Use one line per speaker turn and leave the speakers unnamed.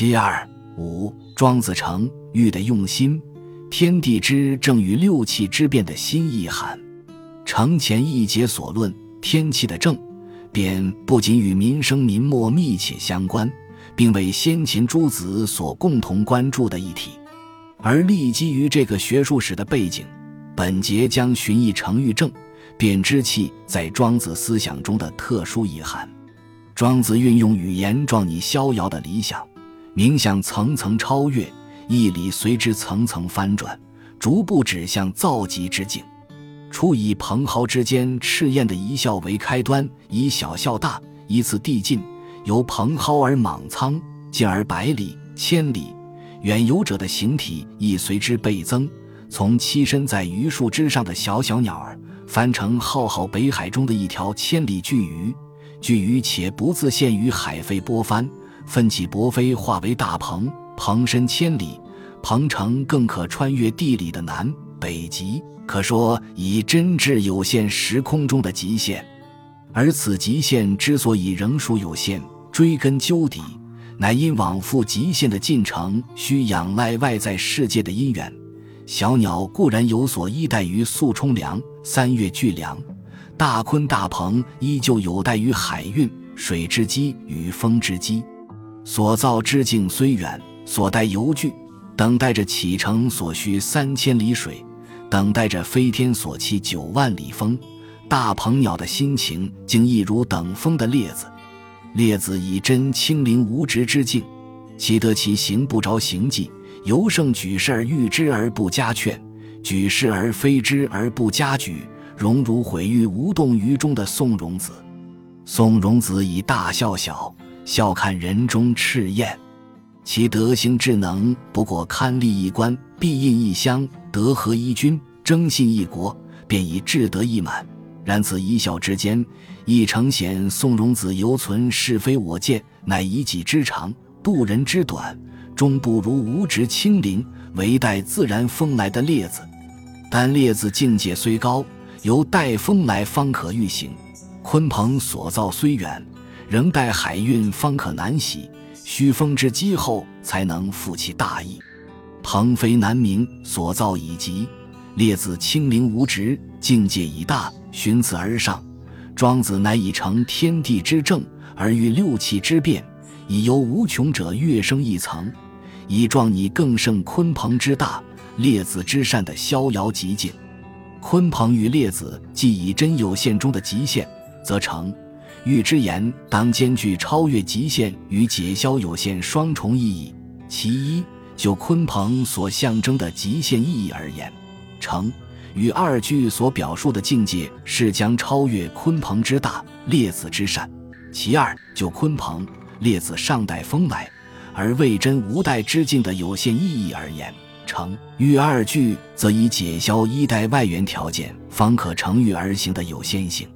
其二五，庄子成喻的用心，天地之正与六气之变的新意涵。成前一节所论天气的正变，不仅与民生民末密切相关，并为先秦诸子所共同关注的议题。而立基于这个学术史的背景，本节将寻绎成喻正变之气在庄子思想中的特殊意涵。庄子运用语言状拟逍遥的理想。冥想层层超越，义理随之层层翻转，逐步指向造极之境。初以蓬蒿之间赤焰的一笑为开端，以小笑大，依次递进，由蓬蒿而莽苍，进而百里、千里，远游者的形体亦随之倍增。从栖身在榆树枝上的小小鸟儿，翻成浩浩北海中的一条千里巨鱼，巨鱼且不自限于海沸波翻。奋起搏飞，化为大鹏，鹏身千里，鹏程更可穿越地理的南北极，可说已真至有限时空中的极限。而此极限之所以仍属有限，追根究底，乃因往复极限的进程需仰赖外在世界的因缘。小鸟固然有所依赖于速冲凉、三月巨凉，大鲲大鹏依旧有待于海运、水之机与风之机。所造之境虽远，所待犹惧，等待着启程所需三千里水，等待着飞天所期九万里风。大鹏鸟的心情竟一如等风的列子。列子以真清灵无直之境，岂得其行不着行迹？尤胜举事而欲之而不加劝，举事而非之而不加举，荣辱毁誉无动于衷的宋荣子。宋荣子以大笑小。笑看人中赤焰，其德行智能不过堪立一官，必印一乡，德合一君，征信一国，便已志得意满。然此一笑之间，亦呈显宋荣子犹存是非我见，乃以己之长，度人之短，终不如无直清灵，唯待自然风来的列子。但列子境界虽高，由待风来方可欲行；鲲鹏所造虽远。仍待海运方可南徙，须风之积后，才能复其大意。鹏飞南冥，所造已极。列子清灵无直，境界已大，循此而上。庄子乃以成天地之正，而欲六气之变，以由无穷者跃升一层，以壮你更胜鲲鹏之大，列子之善的逍遥极境。鲲鹏与列子既以真有限中的极限，则成。欲之言，当兼具超越极限与解消有限双重意义。其一，就鲲鹏所象征的极限意义而言，成与二句所表述的境界是将超越鲲鹏之大，列子之善。其二，就鲲鹏、列子尚待风来，而未真无待之境的有限意义而言，成与二句则以解消一代外缘条件方可成育而行的有限性。